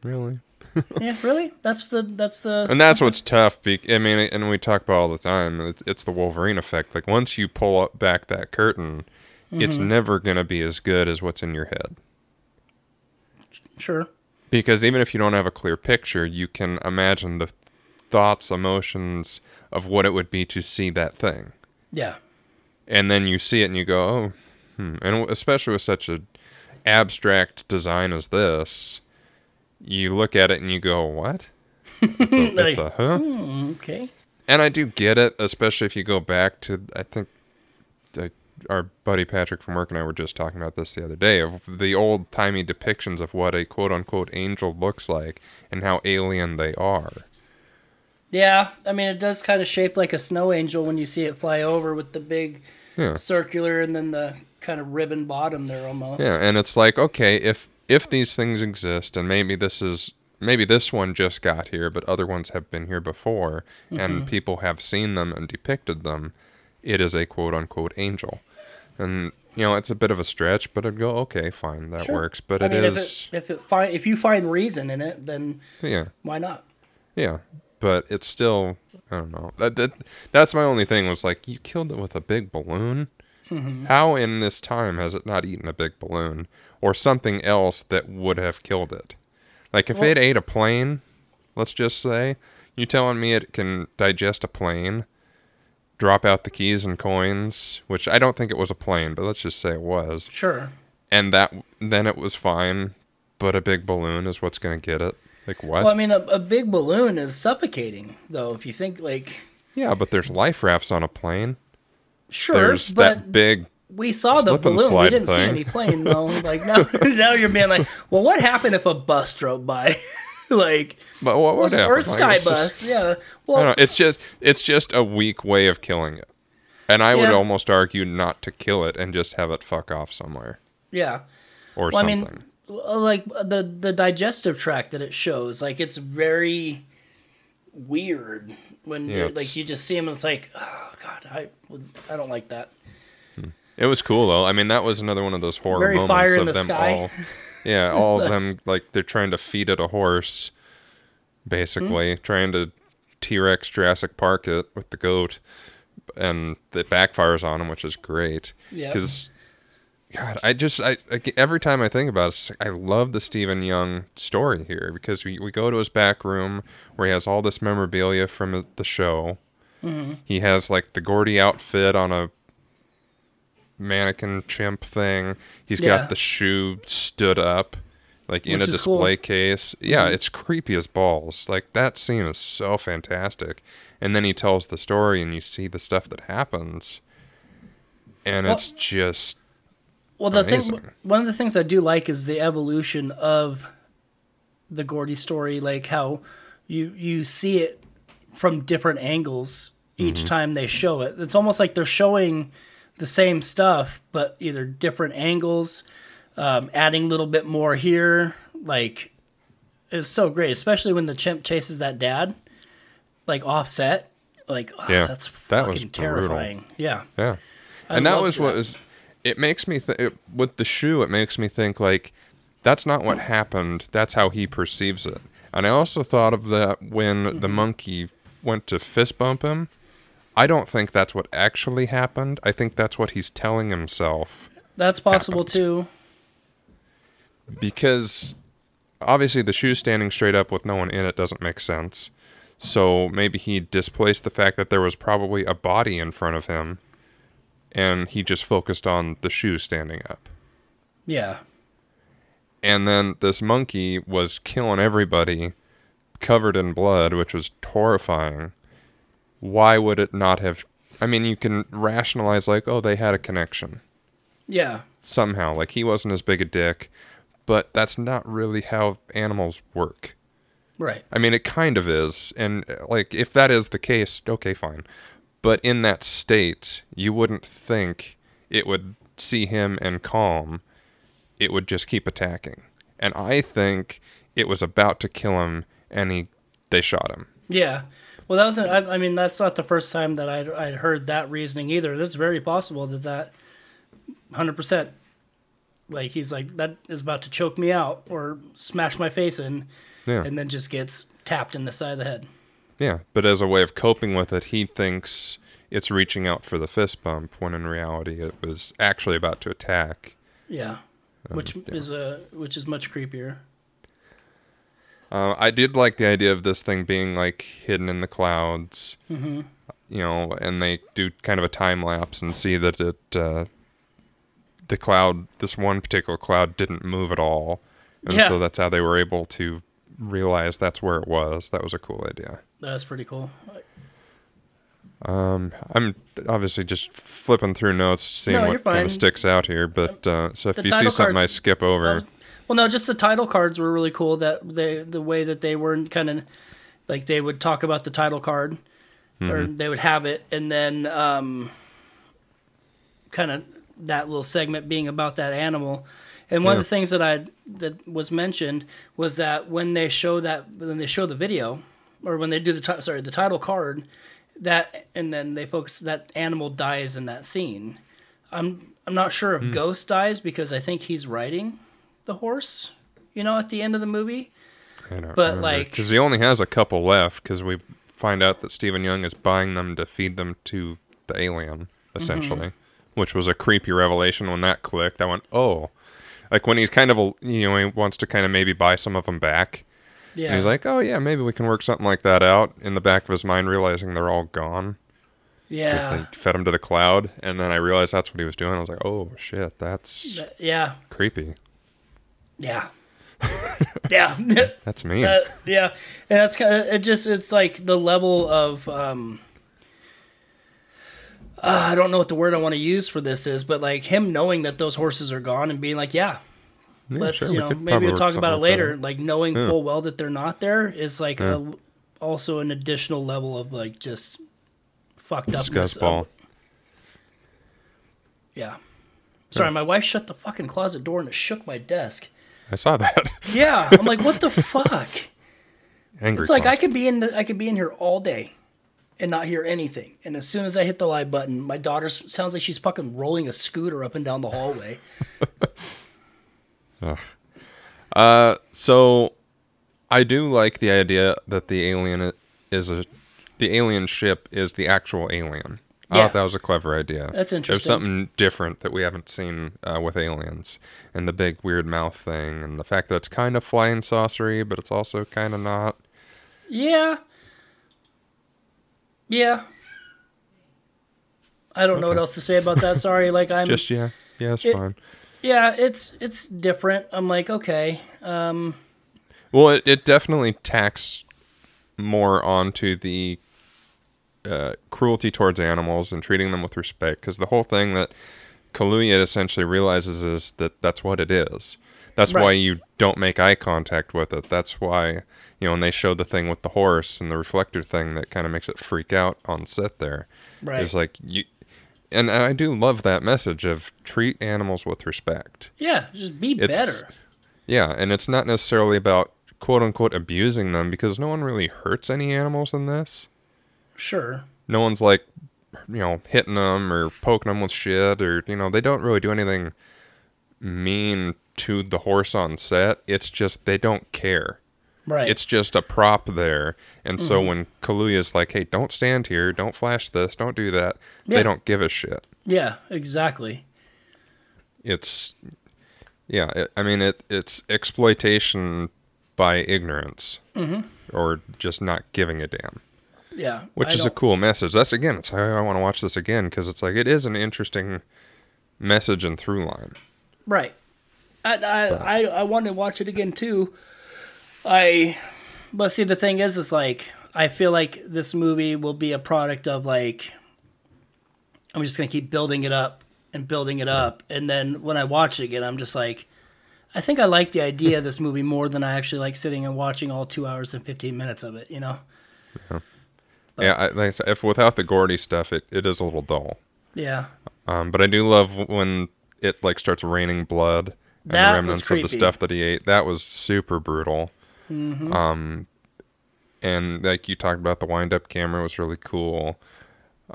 Really? yeah, really? That's the that's the And that's what's tough. Be- I mean, and we talk about all the time. It's, it's the Wolverine effect. Like once you pull up back that curtain, it's Mm-hmm. never gonna be as good as what's in your head. sure. Because even if you don't have a clear picture, you can imagine the thoughts, emotions of what it would be to see that thing. Yeah. And then you see it and you go, oh, hmm. And especially with such a abstract design as this, you look at it and you go, what? It's a, it's a huh? Okay. And I do get it, especially if you go back to, I think uh, our buddy Patrick from work and I were just talking about this the other day of the old timey depictions of what a quote unquote angel looks like and how alien they are. Yeah, I mean, it does kind of shape like a snow angel when you see it fly over with the big Yeah. circular and then the kind of ribbon bottom there almost. Yeah, and it's like, okay, if if these things exist and maybe this is maybe this one just got here, but other ones have been here before and people have seen them and depicted them, it is a quote unquote angel. And you know, it's a bit of a stretch, but I'd go, okay, fine, that Sure. works. But I it mean, is if it if it find if you find reason in it, then yeah. why not? Yeah, but it's still I don't know. That, that that's my only thing was like you killed it with a big balloon. Mm-hmm. How in this time has it not eaten a big balloon or something else that would have killed it? Like if Well- it ate a plane, let's just say, you telling me it can digest a plane, drop out the keys and coins, which I don't think it was a plane, but let's just say it was, Sure. and that then it was fine, but a big balloon is what's going to get it. Like what? Well, I mean, a, a big balloon is suffocating, though. If you think like, Yeah, but there's life rafts on a plane. sure, there's but that big. We saw the balloon. We didn't see any plane though. Like now, now you're being like, well, what happened if a bus drove by? like, But what would or happen? Like, sky just- bus? yeah. I don't Well, know. It's just it's just a weak way of killing it, and I would almost argue not to kill it and just have it fuck off somewhere yeah. or Well, I something. mean, like the the digestive tract that it shows, like it's very weird when Yeah, you're- like you just see him and it's like, oh god, I would, I don't like that. It was cool though. I mean, that was another one of those horror Very moments fire in of the them sky. all. Yeah, all of them like they're trying to feed it a horse, basically Hmm. trying to T Rex Jurassic Park it with the goat, and it backfires on him, which is great. Yep. Because God, I just I, I every time I think about it, it's like, I love the Steven Yeun story here because we, we go to his back room where he has all this memorabilia from the show. Mm-hmm. He has like the Gordy outfit on a mannequin chimp thing. He's Yeah. got the shoe stood up like in a is cool. Mm-hmm. display case. Yeah, it's creepy as balls. Like that scene is so fantastic. And then he tells the story and you see the stuff that happens. And Well- it's just Well, the thing, one of the things I do like is the evolution of the Gordy story, like how you you see it from different angles each Mm-hmm. time they show it. It's almost like they're showing the same stuff, but either different angles, um, adding a little bit more here. Like it's so great, especially when the chimp chases that dad, like offset. Like oh, Yeah, that's that fucking was brutal. terrifying. Yeah, Yeah, I and that was what was. It makes me think with the shoe. It makes me think like That's not what happened. That's how he perceives it. And I also thought of that when the monkey went to fist bump him. I don't think that's what actually happened. I think that's what he's telling himself That's possible happened. too. because obviously the shoe standing straight up with no one in it doesn't make sense. So maybe he displaced the fact that there was probably a body in front of him and he just focused on the shoe standing up. Yeah. And then this monkey was killing everybody covered in blood, which was horrifying. Why would it not have I mean, you can rationalize like, oh, they had a connection Yeah. somehow. Like he wasn't as big a dick, but that's not really how animals work. Right. I mean, it kind of is. And like, if that is the case, okay, fine. But in that state, you wouldn't think it would see him and calm. It would just keep attacking. And I think it was about to kill him, and he they shot him. Yeah. Well, that wasn't. I, I mean, that's not the first time that I'd, I'd heard that reasoning either. It's very possible that that, hundred percent, like he's like that is about to choke me out or smash my face in, Yeah, and then just gets tapped in the side of the head. yeah. But as a way of coping with it, he thinks it's reaching out for the fist bump, when in reality it was actually about to attack. Yeah. Um, which yeah. is a which is much creepier. Uh, I did like the idea of this thing being like hidden in the clouds, Mm-hmm. you know, and they do kind of a time lapse and see that it, uh, the cloud, this one particular cloud, didn't move at all, and Yeah. so that's how they were able to realize that's where it was. That was a cool idea. That's pretty cool. Um, I'm obviously just flipping through notes, seeing No, what kind of sticks out here. But uh, so if The you see something card- I skip over, Well, no, just the title cards were really cool. That they the way that they were kind of like they would talk about the title card, or they would have it, and then um, kind of that little segment being about that animal. And one Yeah. of the things that I that was mentioned was that when they show that when they show the video, or when they do the ti- sorry the title card, that and then they focus that animal dies in that scene. I'm I'm not sure if Ghost dies because I think he's riding the horse, you know, at the end of the movie. I don't but, like- because he only has a couple left, because we find out that Steven Yeun is buying them to feed them to the alien, essentially, Mm-hmm. which was a creepy revelation when that clicked. I went, oh, like when he's kind of a, you know he wants to kind of maybe buy some of them back. Yeah. And he's like, oh yeah, maybe we can work something like that out. In the back of his mind, realizing they're all gone Yeah. because they fed him to the cloud, and then I realized that's what he was doing. I was like, oh shit, that's yeah. creepy. Yeah. yeah. That's me. Uh, yeah. And that's kind of, it just, it's like the level of, um, uh, I don't know what the word I want to use for this is, but like him knowing that those horses are gone and being like, yeah, Yeah, let's, sure, you know, could maybe we'll talk about it later. out. Like knowing Yeah. full well that they're not there is like a, also an additional level of like just fucked up. Discuss ball. Yeah. Sorry, my wife shut the fucking closet door and it shook my desk. I saw that. Yeah, I'm like, what the fuck? Angry. It's like I could be in the, I could be in here all day and not hear anything. And as soon as I hit the live button, my daughter sounds like she's fucking rolling a scooter up and down the hallway. Uh, so I do like the idea that the alien is a the alien ship is the actual alien. I Yeah. thought that was a clever idea. That's interesting. There's something different that we haven't seen uh, with aliens, and the big weird mouth thing, and the fact that it's kind of flying saucery, but it's also kind of not. Yeah. Yeah. I don't know what else to say about that. Sorry, like I'm Just yeah, yeah, it's It- fine. yeah, it's it's different. I'm like, okay. Um Well, it, it definitely tacks more onto the uh, cruelty towards animals and treating them with respect. Because the whole thing that Kaluuya essentially realizes is that that's what it is. That's why you don't make eye contact with it. That's why, you know, when they showed the thing with the horse and the reflector thing that kind of makes it freak out on set there. Right. It's like you. And I do love that message of treat animals with respect. yeah, just be It's- better. Yeah, and it's not necessarily about quote unquote abusing them because no one really hurts any animals in this. Sure. No one's like, you know, hitting them or poking them with shit or, you know, they don't really do anything mean to the horse on set. It's just they don't care. Right. It's just a prop there. And so mm-hmm. when Kaluuya's like, "Hey, don't stand here. Don't flash this. Don't do that." Yeah. They don't give a shit. yeah, exactly. It's yeah, it, I mean it it's exploitation by ignorance. Mm-hmm. Or just not giving a damn. Yeah. which I is a cool message. That's again, it's how I want to watch this again because it's like it is an interesting message and through line. Right. I, I, I, I want to watch it again too. I, but see, the thing is, is like, I feel like this movie will be a product of like, I'm just going to keep building it up and building it up. And then when I watch it again, I'm just like, I think I like the idea of this movie more than I actually like sitting and watching all two hours and 15 minutes of it, you know? yeah, I, like I if without the Gordy stuff, it, it is a little dull. Yeah. Um, but I do love when it like starts raining blood and That the remnants of the stuff that he ate. That was super brutal. Mm-hmm. Um, and like you talked about, the wind up camera was really cool.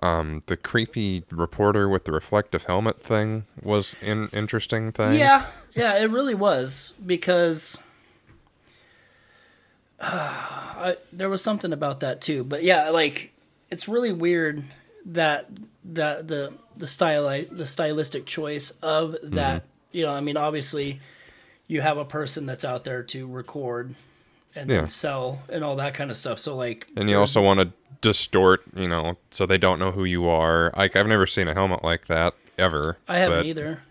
Um, the creepy reporter with the reflective helmet thing was an interesting thing. Yeah, yeah, it really was because I, there was something about that too. But yeah, like it's really weird that that the the style the stylistic choice of mm-hmm. that. You know, I mean, obviously, you have a person that's out there to record and Yeah. sell and all that kind of stuff. So like, And you also want to distort, you know, so they don't know who you are. Like I've never seen a helmet like that ever. I haven't either.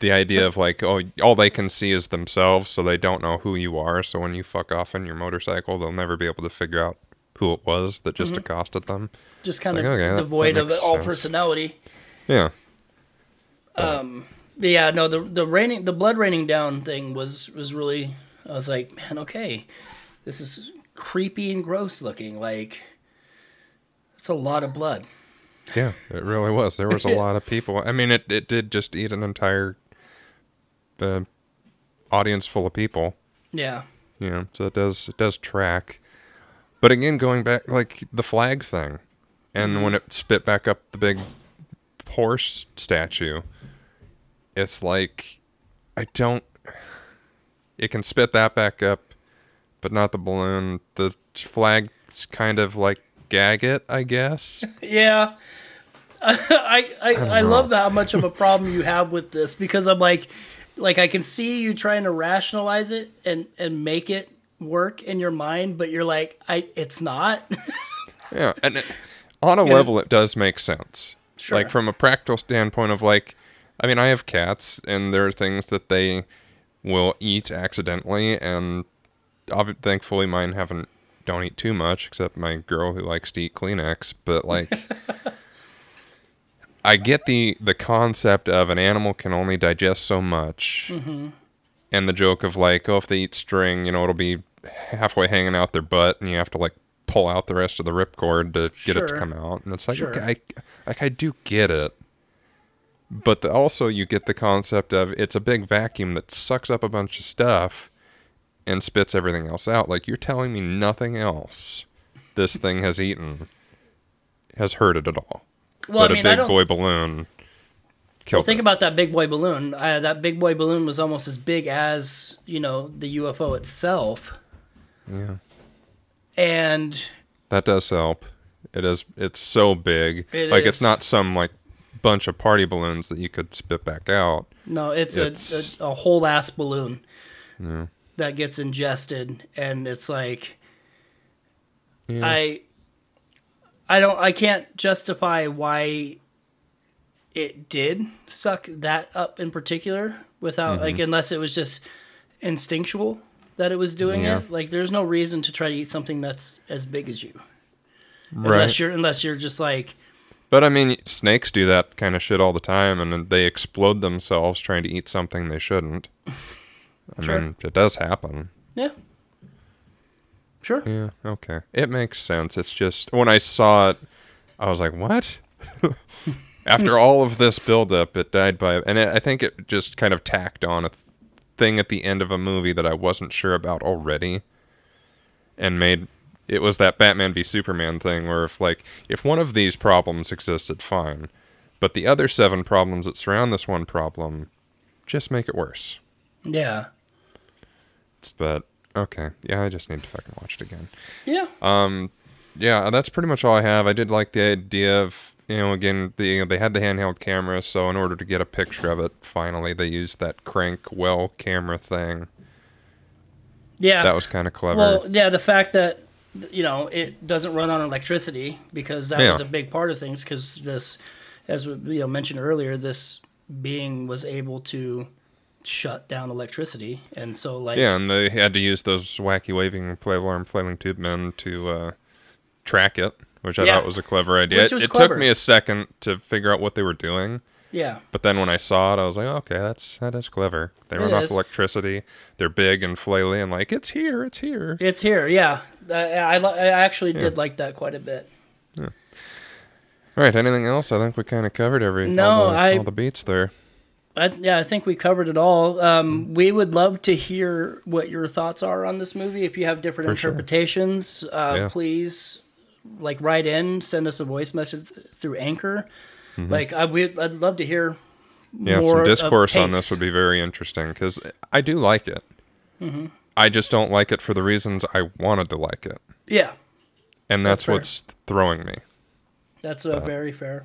The idea of like, oh, all they can see is themselves, so they don't know who you are. So when you fuck off in your motorcycle, they'll never be able to figure out who it was that just mm-hmm. accosted them. Just kind like, of okay, devoid of all sense. personality. Yeah, um, But yeah, no, the the raining, the blood raining down thing was was really. I was like, man, okay, this is creepy and gross looking. Like, it's a lot of blood. Yeah, it really was. There was a lot of people. I mean, it it did just eat an entire uh, audience full of people. Yeah, you know so it does it does track but again going back like the flag thing and when it spit back up the big horse statue it's like i don't it can spit that back up but not the balloon the flag's kind of like gag it i guess yeah. I I, I, love how much of a problem you have with this because I'm like, like I can see you trying to rationalize it and and make it work in your mind, but you're like, I it's not. Yeah, and it, on a level, it does make sense. Sure. Like from a practical standpoint of like, I mean, I have cats, and there are things that they will eat accidentally, and thankfully mine haven't don't eat too much, except my girl who likes to eat Kleenex. But like, I get the the concept of an animal can only digest so much, mm-hmm. and the joke of like, oh, if they eat string, you know, it'll be halfway hanging out their butt, and you have to like pull out the rest of the ripcord to get it to come out. And it's like, Sure. okay, I, like I do get it, but the, also you get the concept of it's a big vacuum that sucks up a bunch of stuff and spits everything else out. Like you're telling me nothing else this thing has eaten has hurt it at all. Well, but I mean, a big boy balloon well, think it. about that big boy balloon. Uh, that big boy balloon was almost as big as you know the UFO itself, yeah, and that does help. It is. It's so big. It like is. it's not some like bunch of party balloons that you could spit back out. No, it's, It's- a, a, a whole ass balloon that gets ingested, and it's like Yeah. I, I don't, I can't justify why it did suck that up in particular without like Mm-hmm. unless it was just instinctual that it was doing Yeah. it. Like, there's no reason to try to eat something that's as big as you, right. unless you're unless you're just like But I mean, snakes do that kind of shit all the time, and they explode themselves trying to eat something they shouldn't. I Sure. mean, it does happen. yeah, sure, Yeah, okay. It makes sense. It's just when I saw it, I was like, "What?" After all of this buildup, it died by, and it, I think it just kind of tacked on a th- thing at the end of a movie that I wasn't sure about already, and made it was that Batman v Superman thing where if like if one of these problems existed, fine, but the other seven problems that surround this one problem, just make it worse. Yeah. But okay, yeah, I just need to fucking watch it again. Yeah. Um, yeah, that's pretty much all I have. I did like the idea of you know again the you know, they had the handheld camera, so in order to get a picture of it, finally they used that crank well camera thing. yeah. That was kind of clever. Well, yeah, the fact that you know it doesn't run on electricity because that was a big part of things. Because this, as we you know mentioned earlier, this being was able to shut down electricity, and so like yeah, and they had to use those wacky waving flail arm flailing tube men to uh, track it, which I Yeah. thought was a clever idea. It, it took me a second to figure out what they were doing. yeah, But then when I saw it, I was like, okay, that's that is clever. They It run off electricity. They're big and flaily, and like it's here, it's here. it's here. Yeah, I I, I actually did like that quite a bit. Yeah. All right, anything else? I think we kind of covered everything. No, all the, I- all the beats there. I, yeah, I think we covered it all. Um, we would love to hear what your thoughts are on this movie. If you have different For sure. interpretations, uh, Yeah. please like write in, send us a voice message through Anchor. Like I would, I'd love to hear Mm-hmm. Yeah, more some discourse on this would be very interesting because I do like it. Mm-hmm. I just don't like it for the reasons I wanted to like it, Yeah, and That's that's, what's throwing me. that's uh, very fair.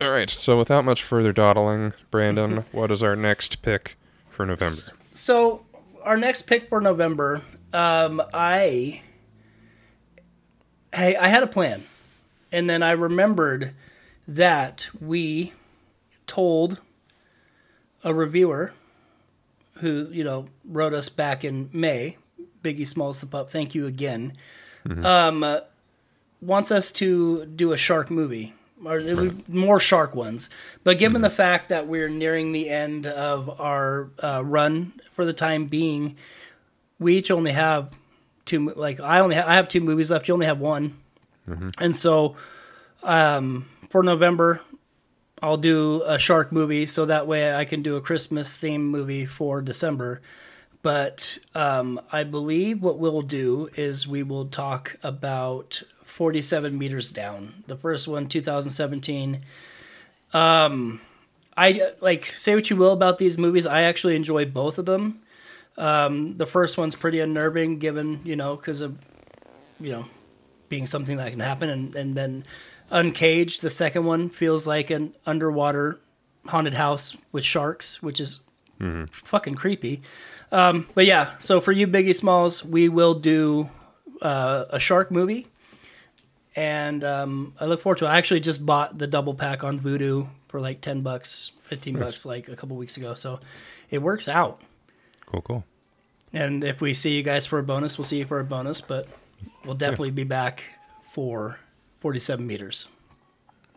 All right, so without much further dawdling, Brandon, what is our next pick for November? So our next pick for November, um, I, hey, I had a plan, and then I remembered that we told a reviewer who you know wrote us back in May, Biggie Smalls the pup. Thank you again. Um, uh, wants us to do a shark movie. Or it would- more shark ones, but given the fact that we're nearing the end of our uh, run for the time being, we each only have two. Like I only ha- I have two movies left. You only have one, and so um, for November, I'll do a shark movie so that way I can do a Christmas theme movie for December. But um, I believe what we'll do is we will talk about 47 meters down. The first one, 2017. Um, I like say what you will about these movies. I actually enjoy both of them. Um, the first one's pretty unnerving, given you know because of you know being something that can happen, and and then Uncaged, the second one feels like an underwater haunted house with sharks, which is fucking creepy. Um, but yeah, so for you, Biggie Smalls, we will do uh, a shark movie, and um, I look forward to it. I actually just bought the double pack on Vudu for like ten bucks, fifteen bucks, like a couple weeks ago. So it works out. Cool, cool. And if we see you guys for a bonus, we'll see you for a bonus. But we'll definitely be back for forty-seven meters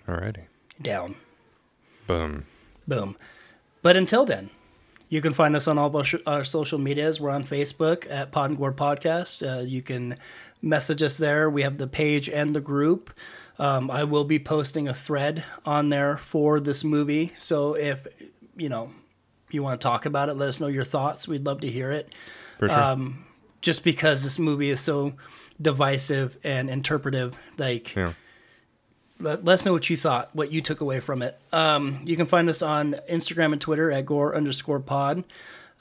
Alrighty. down. Boom. Boom. But until then, you can find us on all of our sh- our social medias. We're on Facebook at Pod and Gore Podcast. Uh, you can message us there. We have the page and the group. Um, I will be posting a thread on there for this movie. So if you know you want to talk about it, let us know your thoughts. We'd love to hear it. Sure. Um, Just because this movie is so divisive and interpretive, like yeah. let, let us know what you thought, what you took away from it. Um, you can find us on Instagram and Twitter at gore underscore pod.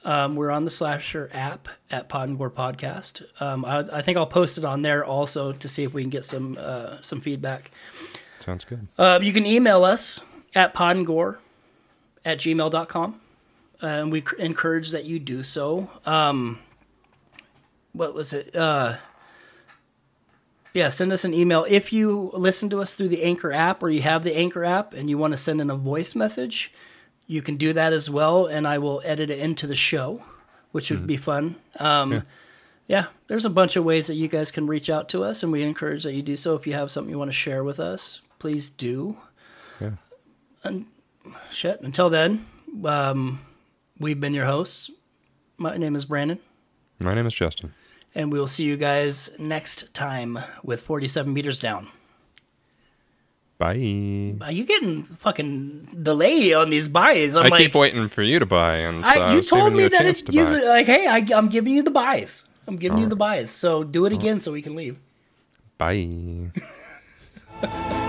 Um, we're on the Slasher app at Pod and Gore Podcast. Um, I, I think I'll post it on there also to see if we can get some uh, some feedback. Sounds good. Uh, you can email us at podandgore at gmail.com. Uh, and we encourage that you do so. Um, what was it? Uh, yeah, send us an email. If you listen to us through the Anchor app or you have the Anchor app and you want to send in a voice message, you can do that as well. And I will edit it into the show, which would be fun. Um, yeah. there's a bunch of ways that you guys can reach out to us, and we encourage that you do so. If you have something you want to share with us, please do. Yeah. And shit, until then, um, we've been your hosts. My name is Brandon, My name is Justin. and we will see you guys next time with 47 meters down. Bye. Are you getting fucking delay on these buys? I'm I like, keep waiting for you to buy, and so I, uh, I you was told me you that chance it, to you buy. like, hey, I, I'm giving you the buys. I'm giving you the buys. So do it again so we can leave. Bye.